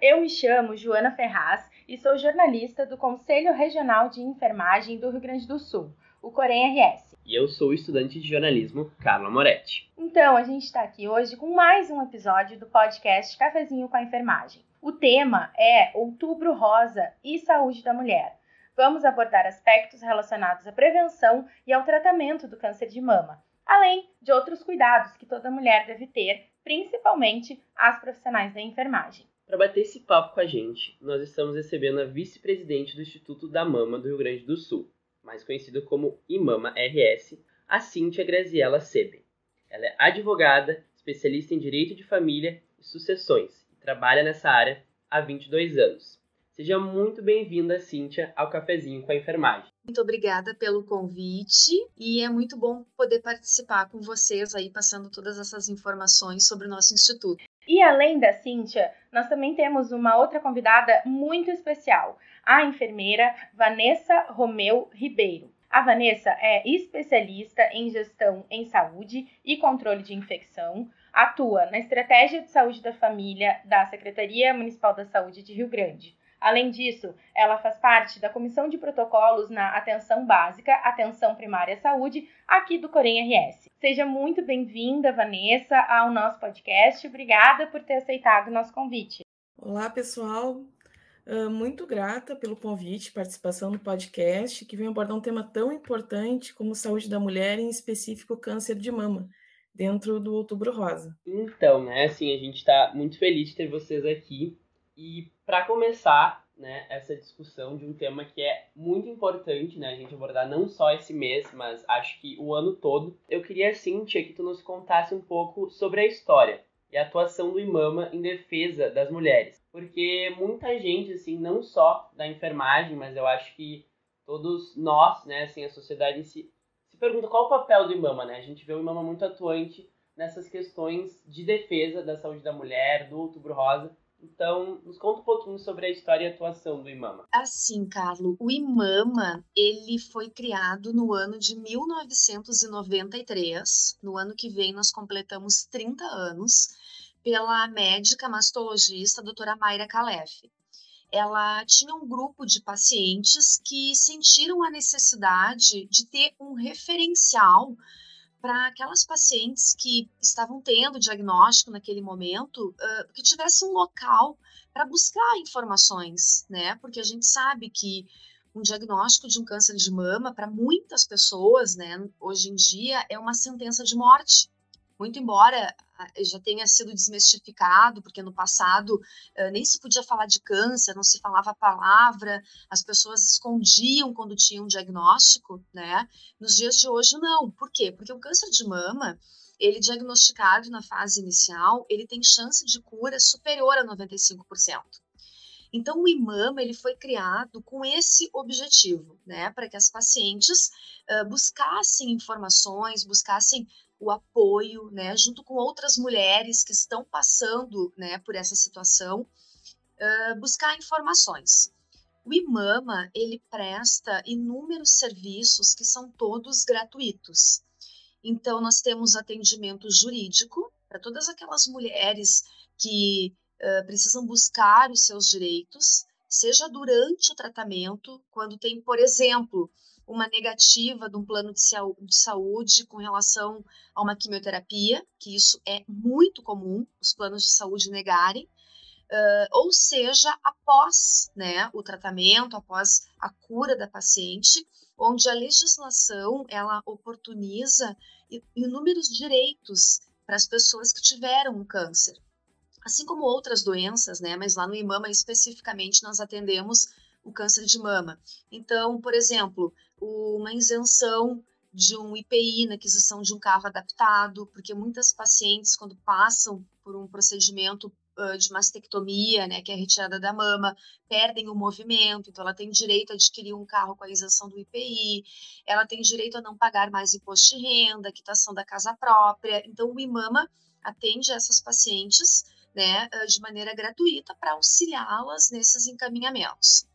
eu me chamo Joana Ferraz e sou jornalista do Conselho Regional de Enfermagem do Rio Grande do Sul, o Corém RS. E eu sou o estudante de jornalismo Carla Moretti. Então, a gente está aqui hoje com mais um episódio do podcast Cafezinho com a Enfermagem. O tema é Outubro Rosa e Saúde da Mulher. Vamos abordar aspectos relacionados à prevenção e ao tratamento do câncer de mama, além de outros cuidados que toda mulher deve ter, principalmente as profissionais da enfermagem. Para bater esse papo com a gente, nós estamos recebendo a vice-presidente do Instituto da Mama do Rio Grande do Sul, mais conhecido como IMAMA RS, a Cíntia Graziella Seben. Ela é advogada, especialista em direito de família e sucessões e trabalha nessa área há 22 anos. Seja muito bem-vinda, Cíntia, ao Cafezinho com a Enfermagem. Muito obrigada pelo convite e é muito bom poder participar com vocês aí, passando todas essas informações sobre o nosso instituto. E além da Cíntia, nós também temos uma outra convidada muito especial, a enfermeira Vanessa Romeu Ribeiro. A Vanessa é especialista em gestão em saúde e controle de infecção, atua na Estratégia de Saúde da Família da Secretaria Municipal da Saúde de Rio Grande Além disso, ela faz parte da Comissão de Protocolos na Atenção Básica, Atenção Primária à Saúde, aqui do Corém RS. Seja muito bem-vinda, Vanessa, ao nosso podcast. Obrigada por ter aceitado o nosso convite. Olá, pessoal. Muito grata pelo convite, participação no podcast, que vem abordar um tema tão importante como saúde da mulher, em específico câncer de mama, dentro do Outubro Rosa. Então, né, assim, a gente está muito feliz de ter vocês aqui e para começar, né, essa discussão de um tema que é muito importante, né, a gente abordar não só esse mês, mas acho que o ano todo, eu queria, Cíntia, que tu nos contasse um pouco sobre a história e a atuação do Imama em defesa das mulheres. Porque muita gente, assim, não só da enfermagem, mas eu acho que todos nós, né, assim, a sociedade si, se pergunta qual o papel do Imama, né? A gente vê o Imama muito atuante nessas questões de defesa da saúde da mulher, do Outubro Rosa, então, nos conta um pouquinho sobre a história e atuação do Imama. Assim, Carlos, o Imama, ele foi criado no ano de 1993. No ano que vem nós completamos 30 anos pela médica mastologista doutora Mayra Calef. Ela tinha um grupo de pacientes que sentiram a necessidade de ter um referencial para aquelas pacientes que estavam tendo diagnóstico naquele momento, uh, que tivesse um local para buscar informações, né? Porque a gente sabe que um diagnóstico de um câncer de mama, para muitas pessoas, né, hoje em dia, é uma sentença de morte. Muito embora já tenha sido desmistificado, porque no passado nem se podia falar de câncer, não se falava a palavra, as pessoas escondiam quando tinham um diagnóstico, né? Nos dias de hoje, não. Por quê? Porque o câncer de mama, ele diagnosticado na fase inicial, ele tem chance de cura superior a 95%. Então, o IMAMA ele foi criado com esse objetivo, né, para que as pacientes uh, buscassem informações, buscassem o apoio, né, junto com outras mulheres que estão passando, né, por essa situação, uh, buscar informações. O IMAMA, ele presta inúmeros serviços que são todos gratuitos. Então, nós temos atendimento jurídico para todas aquelas mulheres que uh, precisam buscar os seus direitos, seja durante o tratamento, quando tem, por exemplo, uma negativa de um plano de, de saúde com relação a uma quimioterapia, que isso é muito comum, os planos de saúde negarem, uh, ou seja, após né, o tratamento, após a cura da paciente, onde a legislação ela oportuniza inúmeros direitos para as pessoas que tiveram um câncer. Assim como outras doenças, né, mas lá no IMAMA especificamente nós atendemos o câncer de mama. Então, por exemplo, uma isenção de um IPI na aquisição de um carro adaptado, porque muitas pacientes, quando passam por um procedimento de mastectomia, né, que é a retirada da mama, perdem o movimento, então ela tem direito a adquirir um carro com a isenção do IPI, ela tem direito a não pagar mais imposto de renda, quitação da casa própria, então o IMAMA atende essas pacientes, né, de maneira gratuita para auxiliá-las nesses encaminhamentos.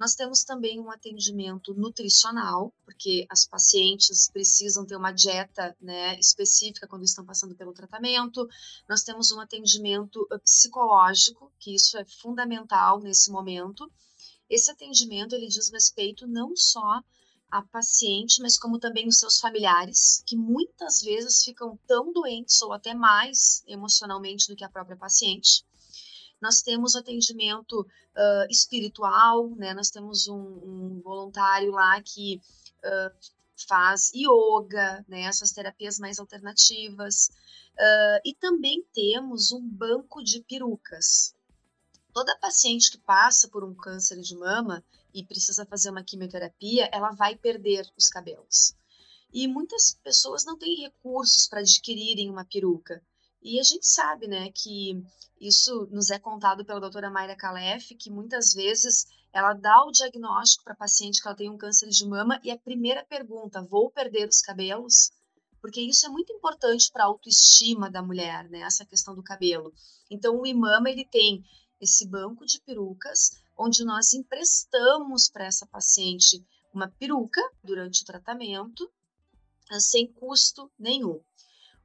Nós temos também um atendimento nutricional, porque as pacientes precisam ter uma dieta né, específica quando estão passando pelo tratamento. Nós temos um atendimento uh, psicológico, que isso é fundamental nesse momento. Esse atendimento ele diz respeito não só à paciente, mas como também os seus familiares, que muitas vezes ficam tão doentes ou até mais emocionalmente do que a própria paciente. Nós temos atendimento uh, espiritual, né? Nós temos um, um voluntário lá que uh, faz yoga, né? Essas terapias mais alternativas. Uh, e também temos um banco de perucas. Toda paciente que passa por um câncer de mama e precisa fazer uma quimioterapia, ela vai perder os cabelos. E muitas pessoas não têm recursos para adquirirem uma peruca. E a gente sabe, né, que isso nos é contado pela doutora Mayra Calef, que muitas vezes ela dá o diagnóstico para a paciente que ela tem um câncer de mama e a primeira pergunta, vou perder os cabelos? Porque isso é muito importante para a autoestima da mulher, né, essa questão do cabelo. Então, o IMAMA, ele tem esse banco de perucas, onde nós emprestamos para essa paciente uma peruca durante o tratamento, sem custo nenhum.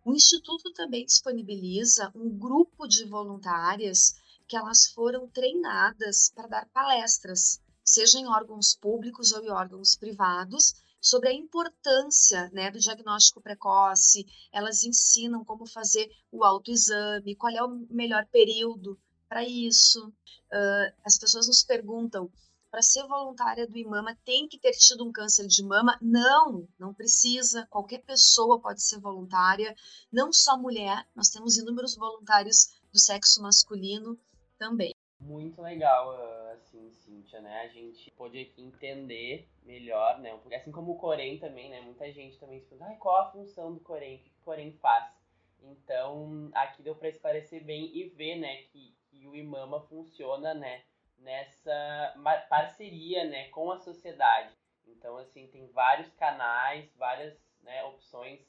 O Instituto também disponibiliza um grupo de voluntárias que elas foram treinadas para dar palestras, seja em órgãos públicos ou em órgãos privados, sobre a importância né, do diagnóstico precoce. Elas ensinam como fazer o autoexame, qual é o melhor período para isso. Uh, as pessoas nos perguntam para ser voluntária do IMAMA tem que ter tido um câncer de mama? Não, não precisa. Qualquer pessoa pode ser voluntária, não só mulher, nós temos inúmeros voluntários do sexo masculino também. Muito legal, assim, Cíntia, né? A gente pôde aqui entender melhor, né? Porque assim como o Corém também, né? Muita gente também se pergunta, qual a função do Corém? O que o Corém faz? Então, aqui deu para esclarecer bem e ver, né, que, que o IMAMA funciona, né? Nessa parceria né, com a sociedade. Então, assim, tem vários canais, várias né, opções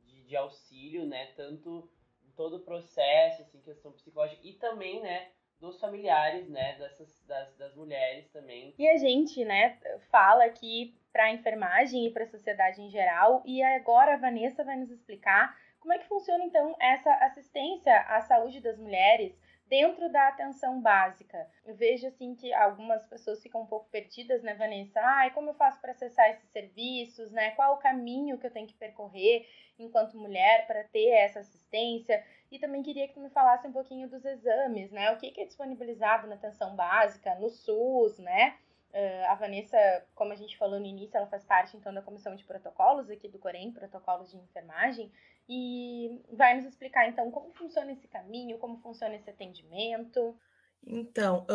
de, de auxílio, né, tanto em todo o processo, assim, questão psicológica, e também, né, dos familiares, né, dessas, das, das mulheres também. E a gente, né, fala aqui para a enfermagem e para a sociedade em geral, e agora a Vanessa vai nos explicar como é que funciona, então, essa assistência à saúde das mulheres, dentro da atenção básica. Eu vejo assim que algumas pessoas ficam um pouco perdidas, né, Vanessa? Ai, como eu faço para acessar esses serviços, né? Qual o caminho que eu tenho que percorrer enquanto mulher para ter essa assistência? E também queria que tu me falasse um pouquinho dos exames, né? O que, que é disponibilizado na atenção básica, no SUS, né? Uh, a Vanessa, como a gente falou no início, ela faz parte então da comissão de protocolos aqui do Corém, protocolos de enfermagem, e vai nos explicar então como funciona esse caminho, como funciona esse atendimento. Então,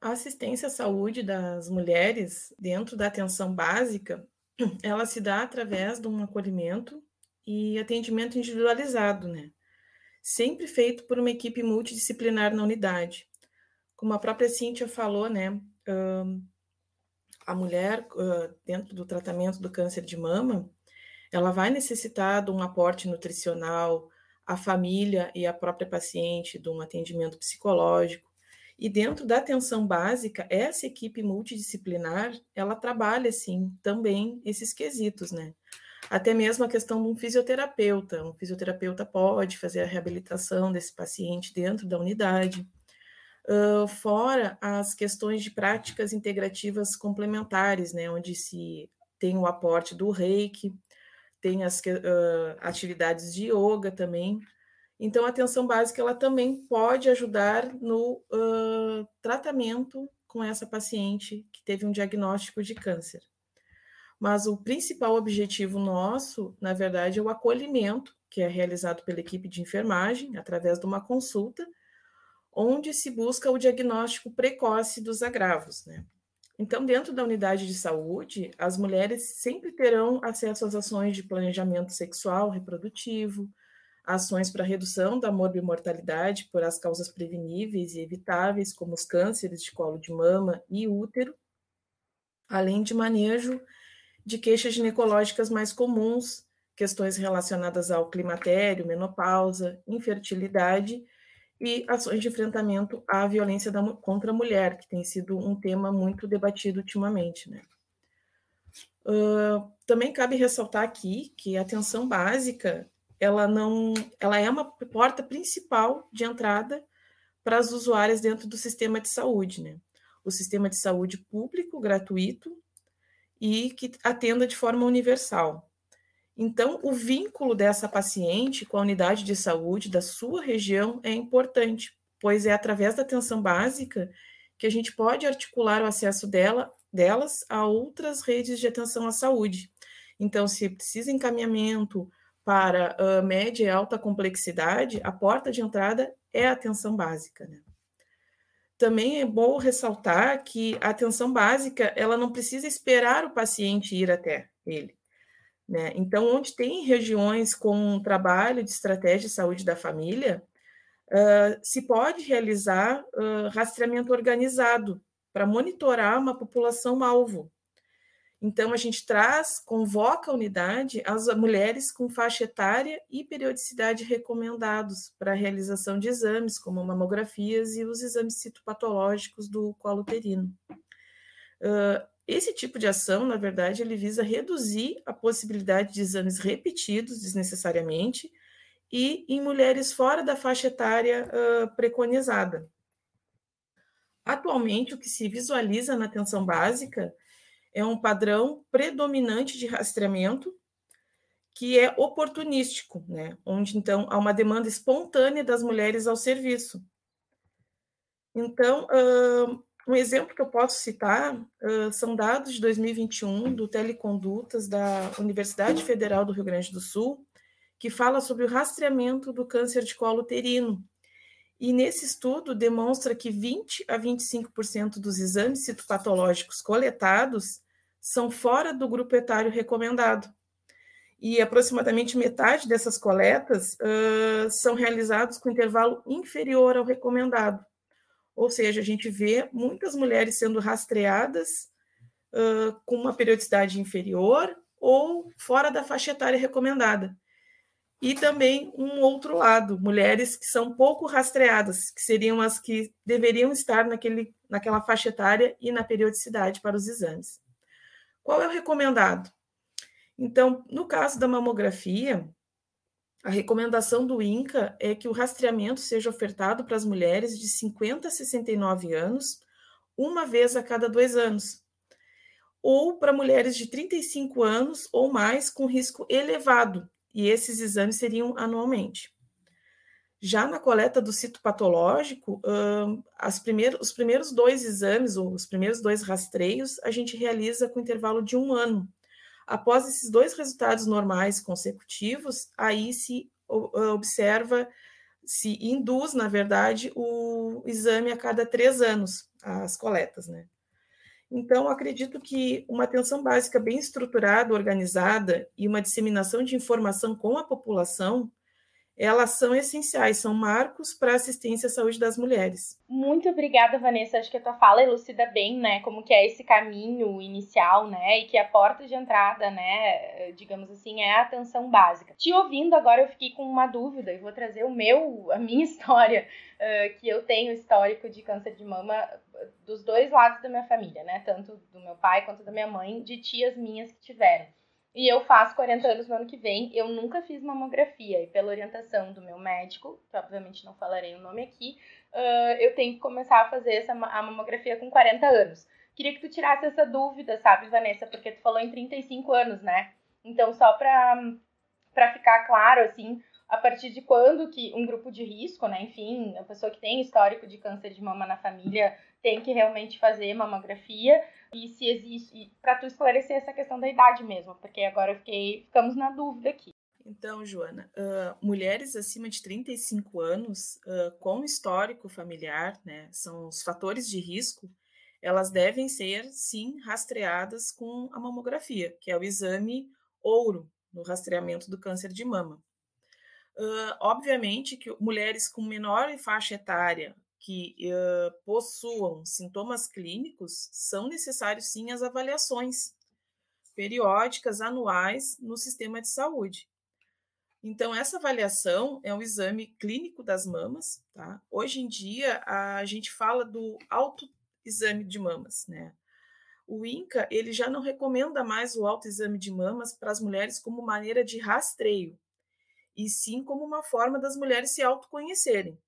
a assistência à saúde das mulheres dentro da atenção básica, ela se dá através de um acolhimento e atendimento individualizado, né? Sempre feito por uma equipe multidisciplinar na unidade. Como a própria Cíntia falou, né? A mulher, dentro do tratamento do câncer de mama, ela vai necessitar de um aporte nutricional, a família e a própria paciente, de um atendimento psicológico. E dentro da atenção básica, essa equipe multidisciplinar, ela trabalha, sim, também esses quesitos, né? Até mesmo a questão de um fisioterapeuta. Um fisioterapeuta pode fazer a reabilitação desse paciente dentro da unidade. Uh, fora as questões de práticas integrativas complementares, né, onde se tem o aporte do reiki, tem as uh, atividades de yoga também. Então, a atenção básica ela também pode ajudar no uh, tratamento com essa paciente que teve um diagnóstico de câncer. Mas o principal objetivo nosso, na verdade, é o acolhimento, que é realizado pela equipe de enfermagem, através de uma consulta, onde se busca o diagnóstico precoce dos agravos. Né? Então, dentro da unidade de saúde, as mulheres sempre terão acesso às ações de planejamento sexual reprodutivo, ações para redução da morbimortalidade por as causas preveníveis e evitáveis, como os cânceres de colo de mama e útero, além de manejo de queixas ginecológicas mais comuns, questões relacionadas ao climatério, menopausa, infertilidade e ações de enfrentamento à violência da, contra a mulher, que tem sido um tema muito debatido ultimamente. Né? Uh, também cabe ressaltar aqui que a atenção básica ela não, ela é uma porta principal de entrada para as usuárias dentro do sistema de saúde, né? O sistema de saúde público, gratuito e que atenda de forma universal. Então, o vínculo dessa paciente com a unidade de saúde da sua região é importante, pois é através da atenção básica que a gente pode articular o acesso dela, delas a outras redes de atenção à saúde. Então, se precisa encaminhamento para uh, média e alta complexidade, a porta de entrada é a atenção básica. Né? Também é bom ressaltar que a atenção básica ela não precisa esperar o paciente ir até ele. Né? Então, onde tem regiões com um trabalho de estratégia de saúde da família, uh, se pode realizar uh, rastreamento organizado para monitorar uma população-alvo. Então, a gente traz, convoca a unidade as mulheres com faixa etária e periodicidade recomendados para a realização de exames, como mamografias e os exames citopatológicos do colo uterino. Uh, esse tipo de ação, na verdade, ele visa reduzir a possibilidade de exames repetidos desnecessariamente e em mulheres fora da faixa etária uh, preconizada. Atualmente, o que se visualiza na atenção básica é um padrão predominante de rastreamento que é oportunístico, né? onde então há uma demanda espontânea das mulheres ao serviço. Então, uh, um exemplo que eu posso citar uh, são dados de 2021 do Telecondutas da Universidade Federal do Rio Grande do Sul, que fala sobre o rastreamento do câncer de colo uterino. E nesse estudo demonstra que 20 a 25% dos exames citopatológicos coletados são fora do grupo etário recomendado. E aproximadamente metade dessas coletas uh, são realizados com intervalo inferior ao recomendado. Ou seja, a gente vê muitas mulheres sendo rastreadas uh, com uma periodicidade inferior ou fora da faixa etária recomendada. E também um outro lado, mulheres que são pouco rastreadas, que seriam as que deveriam estar naquele, naquela faixa etária e na periodicidade para os exames. Qual é o recomendado? Então, no caso da mamografia, a recomendação do INCA é que o rastreamento seja ofertado para as mulheres de 50 a 69 anos, uma vez a cada dois anos, ou para mulheres de 35 anos ou mais com risco elevado, e esses exames seriam anualmente. Já na coleta do citopatológico, as primeiros, os primeiros dois exames, ou os primeiros dois rastreios, a gente realiza com intervalo de um ano, Após esses dois resultados normais consecutivos, aí se observa, se induz, na verdade, o exame a cada três anos, as coletas, né? Então, acredito que uma atenção básica bem estruturada, organizada e uma disseminação de informação com a população elas são essenciais, são marcos para a assistência à saúde das mulheres. Muito obrigada, Vanessa. Acho que a tua fala elucida bem, né, como que é esse caminho inicial, né, e que a porta de entrada, né, digamos assim, é a atenção básica. Te ouvindo agora, eu fiquei com uma dúvida e vou trazer o meu, a minha história, uh, que eu tenho histórico de câncer de mama dos dois lados da minha família, né, tanto do meu pai quanto da minha mãe, de tias minhas que tiveram. E eu faço 40 anos no ano que vem. Eu nunca fiz mamografia. E pela orientação do meu médico, que obviamente não falarei o nome aqui, uh, eu tenho que começar a fazer essa, a mamografia com 40 anos. Queria que tu tirasse essa dúvida, sabe, Vanessa? Porque tu falou em 35 anos, né? Então, só pra, pra ficar claro, assim, a partir de quando que um grupo de risco, né? Enfim, a pessoa que tem histórico de câncer de mama na família tem que realmente fazer mamografia e se existe, para tu esclarecer essa questão da idade mesmo, porque agora eu fiquei, ficamos na dúvida aqui. Então, Joana, uh, mulheres acima de 35 anos uh, com histórico familiar, né, são os fatores de risco, elas devem ser, sim, rastreadas com a mamografia, que é o exame ouro no rastreamento do câncer de mama. Uh, obviamente que mulheres com menor faixa etária que uh, possuam sintomas clínicos, são necessários sim as avaliações periódicas, anuais, no sistema de saúde. Então, essa avaliação é um exame clínico das mamas, tá? Hoje em dia, a gente fala do autoexame de mamas, né? O INCA, ele já não recomenda mais o autoexame de mamas para as mulheres como maneira de rastreio, e sim como uma forma das mulheres se autoconhecerem.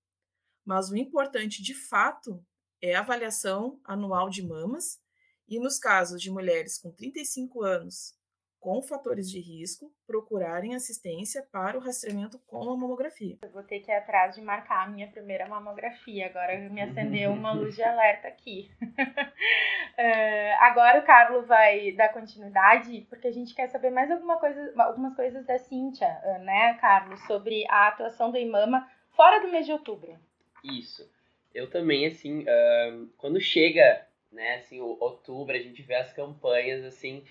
Mas o importante, de fato, é a avaliação anual de mamas, e nos casos de mulheres com 35 anos com fatores de risco procurarem assistência para o rastreamento com a mamografia. Eu vou ter que ir atrás de marcar a minha primeira mamografia. Agora me acendeu uma luz de alerta aqui. uh, agora o Carlos vai dar continuidade, porque a gente quer saber mais alguma coisa, algumas coisas da Cíntia, uh, né, Carlos, sobre a atuação do IMAMA fora do mês de outubro. Isso. Eu também, assim, uh, quando chega, né, assim, outubro, a gente vê as campanhas, assim,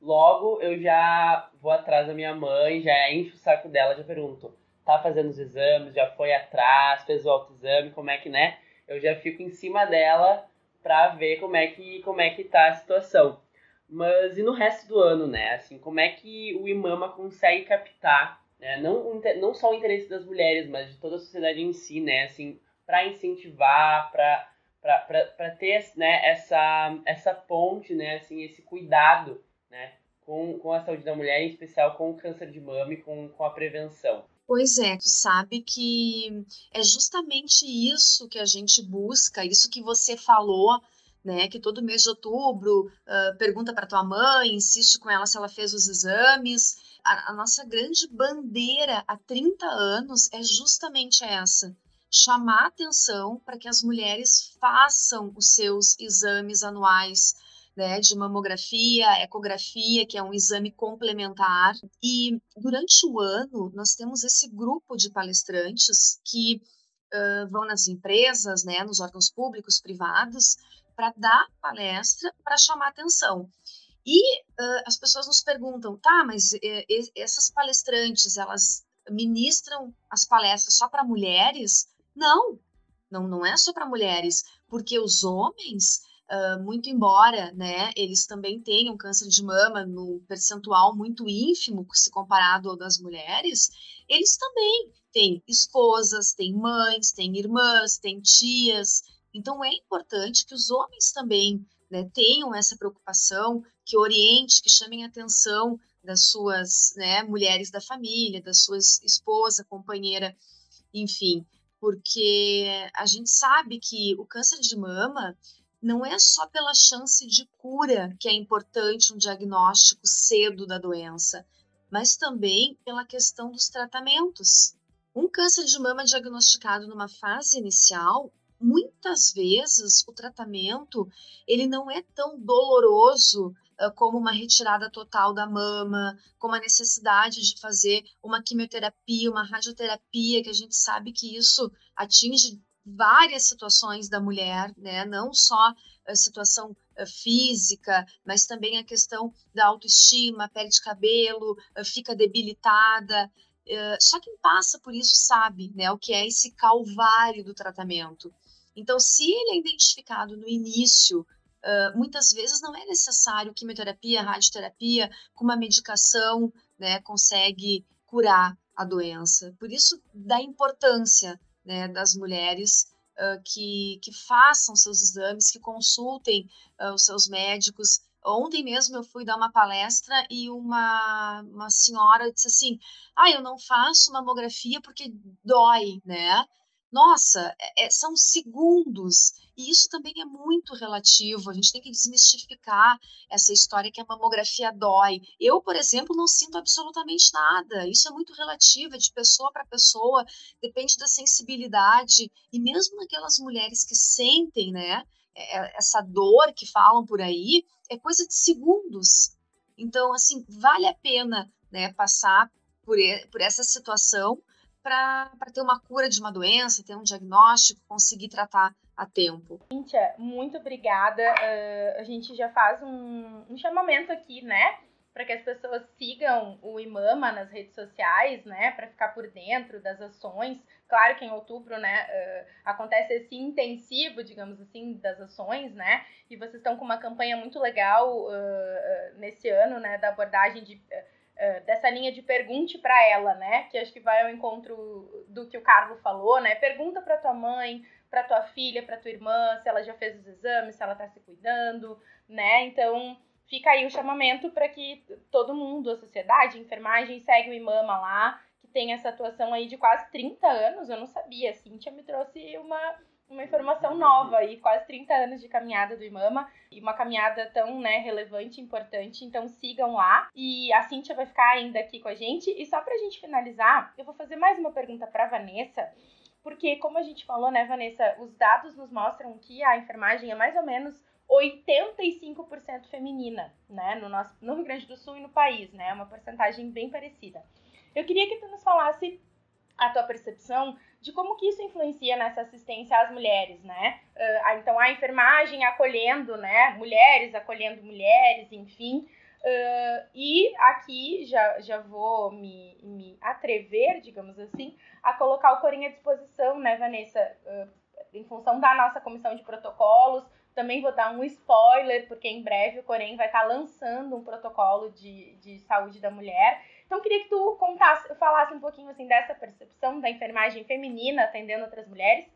Logo, eu já vou atrás da minha mãe, já encho o saco dela, já pergunto: tá fazendo os exames, já foi atrás, fez o autoexame, como é que, né? Eu já fico em cima dela pra ver como é que, como é que tá a situação. Mas e no resto do ano, né? Assim, como é que o Imama consegue captar, né? Não, não só o interesse das mulheres, mas de toda a sociedade em si, né? Assim, para incentivar, para ter né, essa, essa ponte, né, assim, esse cuidado né, com, com a saúde da mulher, em especial com o câncer de mama e com, com a prevenção. Pois é, tu sabe que é justamente isso que a gente busca, isso que você falou, né? Que todo mês de outubro uh, pergunta para tua mãe, insiste com ela se ela fez os exames. A, a nossa grande bandeira há 30 anos é justamente essa: chamar atenção para que as mulheres façam os seus exames anuais né, de mamografia, ecografia, que é um exame complementar. E durante o ano, nós temos esse grupo de palestrantes que uh, vão nas empresas, né, nos órgãos públicos, privados, para dar palestra, para chamar atenção. E uh, as pessoas nos perguntam, tá, mas eh, essas palestrantes, elas ministram as palestras só para mulheres? Não, não, não é só para mulheres, porque os homens Uh, muito embora né, eles também tenham câncer de mama no percentual muito ínfimo se comparado ao das mulheres, eles também têm esposas, têm mães, têm irmãs, têm tias. Então é importante que os homens também né, tenham essa preocupação, que oriente, que chamem atenção das suas né, mulheres da família, das suas esposa, companheira, enfim, porque a gente sabe que o câncer de mama não é só pela chance de cura que é importante um diagnóstico cedo da doença, mas também pela questão dos tratamentos. Um câncer de mama diagnosticado numa fase inicial, muitas vezes o tratamento ele não é tão doloroso como uma retirada total da mama, como a necessidade de fazer uma quimioterapia, uma radioterapia, que a gente sabe que isso atinge várias situações da mulher, né? Não só a situação eh, física, mas também a questão da autoestima, pele de cabelo, eh, fica debilitada. Só quem passa por isso sabe, né, o que é esse calvário do tratamento. Então, se ele é identificado no início, muitas vezes não é necessário quimioterapia, radioterapia, com uma medicação, né, consegue curar a doença. Por isso, da importância né, das mulheres uh, que, que façam seus exames, que consultem uh, os seus médicos. Ontem mesmo eu fui dar uma palestra e uma, uma senhora disse assim: Ah, eu não faço mamografia porque dói, né? nossa, é, é, são segundos. E isso também é muito relativo. A gente tem que desmistificar essa história que a mamografia dói. Eu, por exemplo, não sinto absolutamente nada. Isso é muito relativo, é de pessoa para pessoa, depende da sensibilidade. E mesmo naquelas mulheres que sentem, né, é, essa dor que falam por aí, é coisa de segundos. Então, assim, vale a pena né, passar por, por essa situação para ter uma cura de uma doença, ter um diagnóstico, conseguir tratar a tempo. Cíntia, muito obrigada. Uh, a gente já faz um, um chamamento aqui, né? Para que as pessoas sigam o Imama nas redes sociais, né? Para ficar por dentro das ações. Claro que em outubro, né? Uh, acontece esse intensivo, digamos assim, das ações, né? E vocês estão com uma campanha muito legal uh, nesse ano, né? Da abordagem de uh, dessa linha de pergunte para ela, né? Que acho que vai ao encontro do que o Carlos falou, né? Pergunta para tua mãe, para tua filha, para tua irmã, se ela já fez os exames, se ela está se cuidando, né? Então, fica aí o chamamento para que todo mundo, a sociedade, a enfermagem, segue o IMAMA lá, que tem essa atuação aí de quase 30 anos, eu não sabia, a Cíntia me trouxe uma, uma informação nova aí, quase 30 anos de caminhada do IMAMA, e uma caminhada tão, né, relevante, importante, então sigam lá, e a Cíntia vai ficar ainda aqui com a gente, e só pra gente finalizar, eu vou fazer mais uma pergunta pra Vanessa, porque, como a gente falou, né, Vanessa, os dados nos mostram que a enfermagem é mais ou menos 85% feminina, né, no, nosso, no Rio Grande do Sul e no país, né, uma porcentagem bem parecida. Eu queria que tu nos falasse a tua percepção de como que isso influencia nessa assistência às mulheres, né? Uh, então, a enfermagem acolhendo, né, mulheres acolhendo mulheres, enfim, Uh, e aqui já, já vou me, me atrever, digamos assim, a colocar o Corim à disposição, né, Vanessa? Uh, em função da nossa comissão de protocolos, também vou dar um spoiler, porque em breve o Corém vai estar lançando um protocolo de, de saúde da mulher. Então, queria que tu contasse, falasse um pouquinho assim dessa percepção da enfermagem feminina atendendo outras mulheres,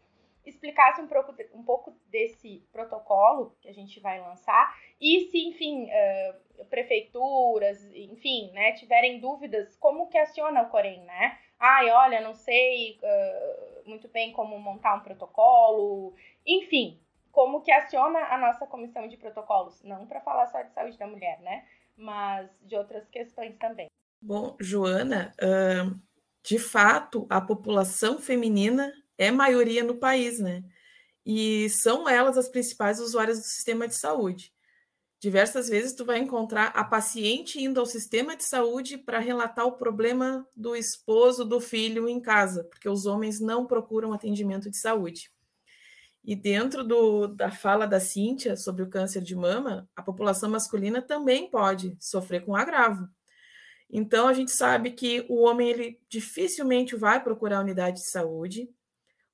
explicasse um pouco, um pouco desse protocolo que a gente vai lançar e se, enfim, uh, prefeituras, enfim, né, tiverem dúvidas, como que aciona o Corém, né? Ai, olha, não sei uh, muito bem como montar um protocolo, enfim, como que aciona a nossa comissão de protocolos, não para falar só de saúde da mulher, né? Mas de outras questões também. Bom, Joana, de fato, a população feminina é maioria no país, né? E são elas as principais usuárias do sistema de saúde. Diversas vezes tu vai encontrar a paciente indo ao sistema de saúde para relatar o problema do esposo, do filho em casa, porque os homens não procuram atendimento de saúde. E dentro do, da fala da Cíntia sobre o câncer de mama, a população masculina também pode sofrer com agravo. Então, a gente sabe que o homem ele dificilmente vai procurar a unidade de saúde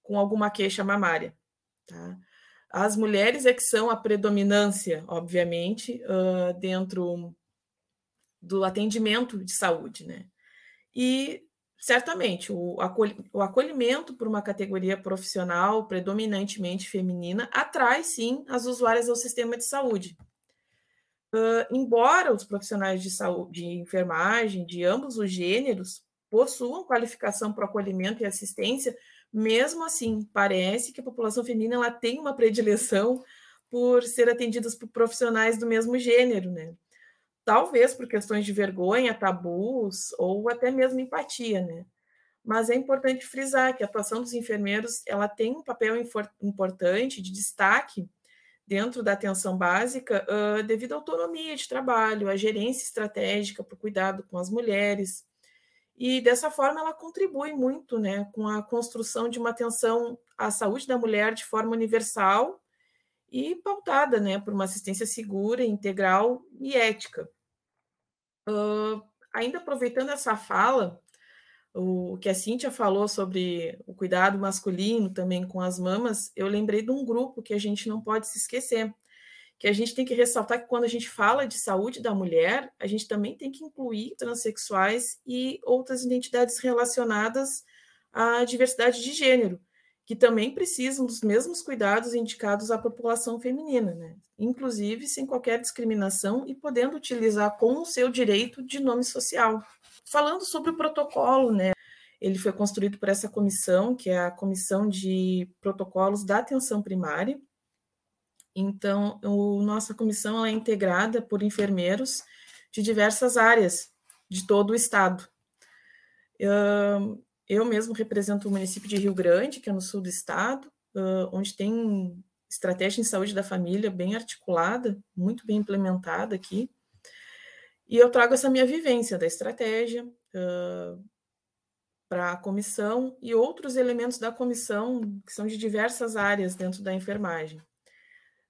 com alguma queixa mamária. Tá? As mulheres é que são a predominância, obviamente, uh, dentro do atendimento de saúde, né? E certamente o, acolh o acolhimento por uma categoria profissional predominantemente feminina atrai sim as usuárias ao sistema de saúde. Uh, embora os profissionais de saúde, de enfermagem, de ambos os gêneros, possuam qualificação para acolhimento e assistência, mesmo assim, parece que a população feminina ela tem uma predileção por ser atendidas por profissionais do mesmo gênero, né? Talvez por questões de vergonha, tabus ou até mesmo empatia, né? Mas é importante frisar que a atuação dos enfermeiros ela tem um papel importante de destaque dentro da atenção básica uh, devido à autonomia de trabalho, à gerência estratégica para o cuidado com as mulheres, e dessa forma ela contribui muito né, com a construção de uma atenção à saúde da mulher de forma universal e pautada né, por uma assistência segura, integral e ética. Uh, ainda aproveitando essa fala, o que a Cíntia falou sobre o cuidado masculino também com as mamas, eu lembrei de um grupo que a gente não pode se esquecer, que a gente tem que ressaltar que quando a gente fala de saúde da mulher, a gente também tem que incluir transexuais e outras identidades relacionadas à diversidade de gênero, que também precisam dos mesmos cuidados indicados à população feminina, né? inclusive sem qualquer discriminação e podendo utilizar com o seu direito de nome social. Falando sobre o protocolo, né? Ele foi construído por essa comissão, que é a Comissão de Protocolos da Atenção Primária, então, o, nossa comissão é integrada por enfermeiros de diversas áreas de todo o estado. Eu, mesmo represento o município de Rio Grande, que é no sul do estado, onde tem estratégia em saúde da família bem articulada, muito bem implementada aqui. E eu trago essa minha vivência da estratégia uh, para a comissão e outros elementos da comissão que são de diversas áreas dentro da enfermagem.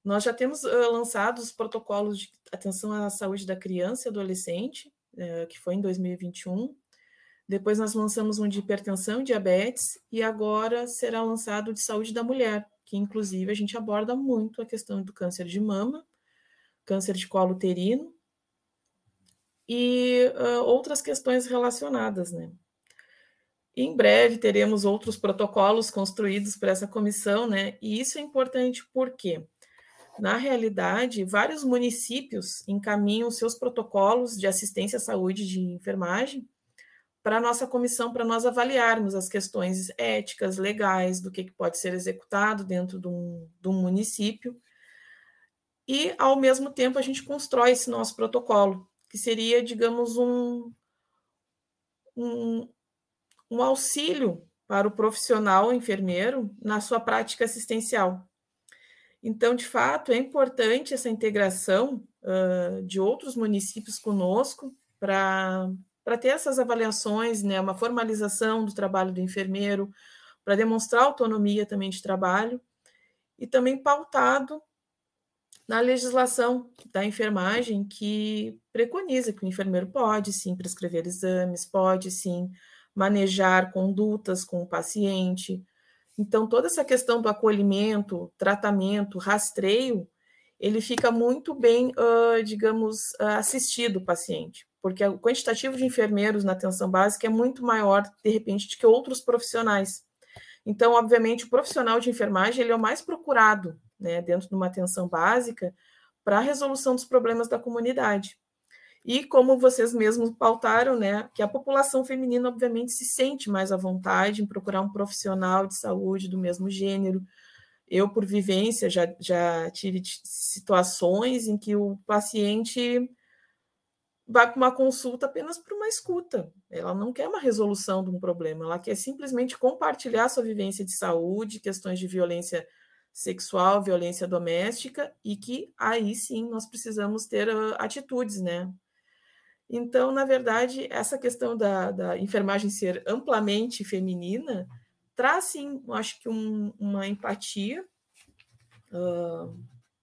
Nós já temos uh, lançado os protocolos de atenção à saúde da criança e adolescente, uh, que foi em 2021. Depois nós lançamos um de hipertensão e diabetes, e agora será lançado de saúde da mulher, que inclusive a gente aborda muito a questão do câncer de mama, câncer de colo uterino, e uh, outras questões relacionadas, né? Em breve teremos outros protocolos construídos por essa comissão, né? E isso é importante porque, na realidade, vários municípios encaminham seus protocolos de assistência à saúde de enfermagem para a nossa comissão, para nós avaliarmos as questões éticas, legais, do que, que pode ser executado dentro de um, de um município. E, ao mesmo tempo, a gente constrói esse nosso protocolo, que seria, digamos, um, um, um auxílio para o profissional enfermeiro na sua prática assistencial. Então, de fato, é importante essa integração uh, de outros municípios conosco para ter essas avaliações, né, uma formalização do trabalho do enfermeiro, para demonstrar autonomia também de trabalho, e também pautado na legislação da enfermagem que preconiza que o enfermeiro pode sim prescrever exames, pode sim manejar condutas com o paciente. Então, toda essa questão do acolhimento, tratamento, rastreio, ele fica muito bem, uh, digamos, uh, assistido o paciente, porque o quantitativo de enfermeiros na atenção básica é muito maior, de repente, do que outros profissionais. Então, obviamente, o profissional de enfermagem ele é o mais procurado né, dentro de uma atenção básica para a resolução dos problemas da comunidade. E como vocês mesmos pautaram, né, que a população feminina obviamente se sente mais à vontade em procurar um profissional de saúde do mesmo gênero. Eu, por vivência, já, já tive situações em que o paciente vai para uma consulta apenas para uma escuta. Ela não quer uma resolução de um problema, ela quer simplesmente compartilhar sua vivência de saúde, questões de violência sexual, violência doméstica, e que aí sim nós precisamos ter uh, atitudes, né? Então, na verdade, essa questão da, da enfermagem ser amplamente feminina traz, sim, acho que um, uma empatia uh,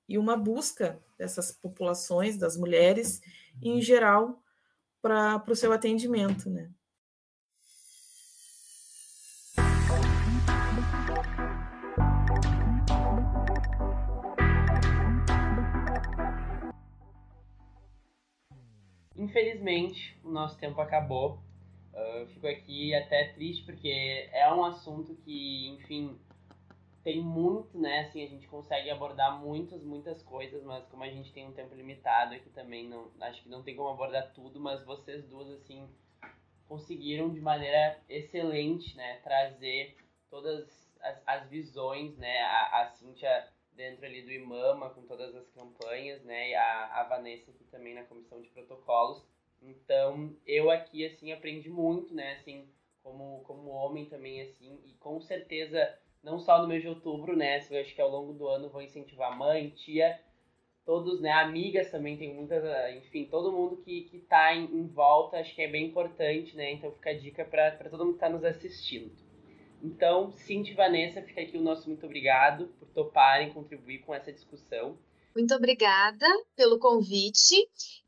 e uma busca dessas populações, das mulheres, em geral, para o seu atendimento, né? Infelizmente, o nosso tempo acabou. Uh, eu fico aqui até triste porque é um assunto que, enfim, tem muito, né? Assim, a gente consegue abordar muitas, muitas coisas, mas como a gente tem um tempo limitado aqui também, não, acho que não tem como abordar tudo, mas vocês duas, assim, conseguiram de maneira excelente, né? Trazer todas as, as visões, né? A, a Cíntia dentro ali do IMAMA, com todas as campanhas, né? E a, a Vanessa aqui também na comissão de protocolos. Então, eu aqui, assim, aprendi muito, né? Assim, como, como homem também, assim, e com certeza, não só no mês de outubro, né? Assim, eu acho que ao longo do ano vou incentivar mãe, tia, todos, né? Amigas também, tem muitas, enfim, todo mundo que, que tá em, em volta, acho que é bem importante, né? Então fica a dica para todo mundo que tá nos assistindo. Então, Cintia e Vanessa, fica aqui o nosso muito obrigado toparem contribuir com essa discussão. Muito obrigada pelo convite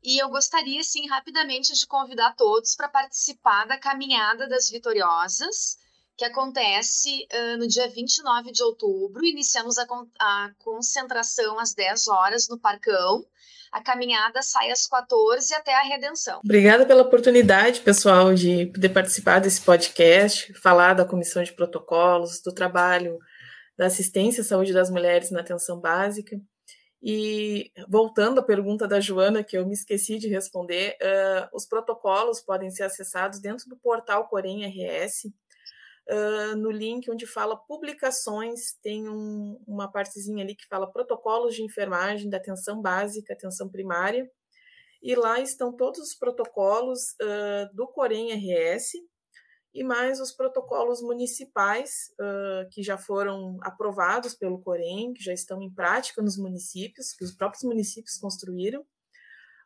e eu gostaria, sim, rapidamente de convidar todos para participar da Caminhada das Vitoriosas, que acontece uh, no dia 29 de outubro. Iniciamos a, con a concentração às 10 horas no Parcão. A caminhada sai às 14 até a redenção. Obrigada pela oportunidade, pessoal, de poder participar desse podcast, falar da comissão de protocolos, do trabalho da assistência à saúde das mulheres na atenção básica. E voltando à pergunta da Joana, que eu me esqueci de responder, uh, os protocolos podem ser acessados dentro do portal Corém RS, uh, no link onde fala publicações, tem um, uma partezinha ali que fala protocolos de enfermagem da atenção básica, atenção primária, e lá estão todos os protocolos uh, do Corém RS e mais os protocolos municipais uh, que já foram aprovados pelo Corém, que já estão em prática nos municípios, que os próprios municípios construíram,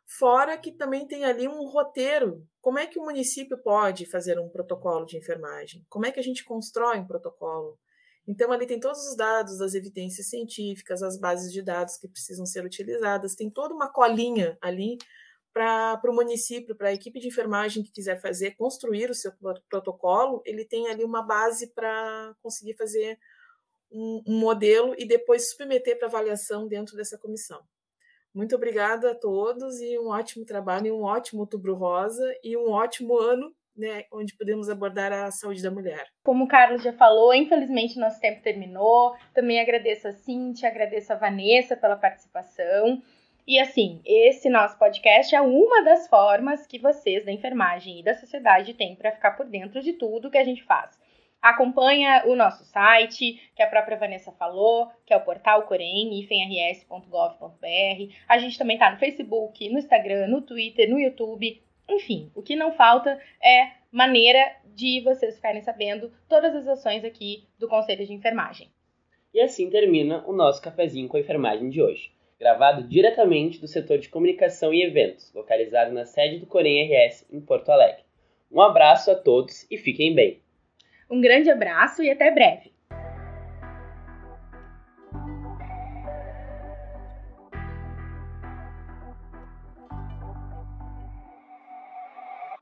Fora que também tem ali um roteiro. Como é que o município pode fazer um protocolo de enfermagem? Como é que a gente constrói um protocolo? Então, ali tem todos os dados das evidências científicas, as bases de dados que precisam ser utilizadas, tem toda uma colinha ali para o município, para a equipe de enfermagem que quiser fazer, construir o seu protocolo, ele tem ali uma base para conseguir fazer um, um modelo e depois submeter para avaliação dentro dessa comissão. Muito obrigada a todos e um ótimo trabalho, e um ótimo Outubro Rosa e um ótimo ano, né, onde podemos abordar a saúde da mulher. Como o Carlos já falou, infelizmente nosso tempo terminou. Também agradeço a Cintia, agradeço a Vanessa pela participação. E assim, esse nosso podcast é uma das formas que vocês da enfermagem e da sociedade têm para ficar por dentro de tudo que a gente faz. Acompanha o nosso site, que a própria Vanessa falou, que é o portal corem, ifenrs.gov.br. A gente também está no Facebook, no Instagram, no Twitter, no YouTube. Enfim, o que não falta é maneira de vocês ficarem sabendo todas as ações aqui do Conselho de Enfermagem. E assim termina o nosso cafezinho com a enfermagem de hoje, gravado diretamente do setor de comunicação e eventos, localizado na sede do Corem RS em Porto Alegre. Um abraço a todos e fiquem bem! Um grande abraço e até breve!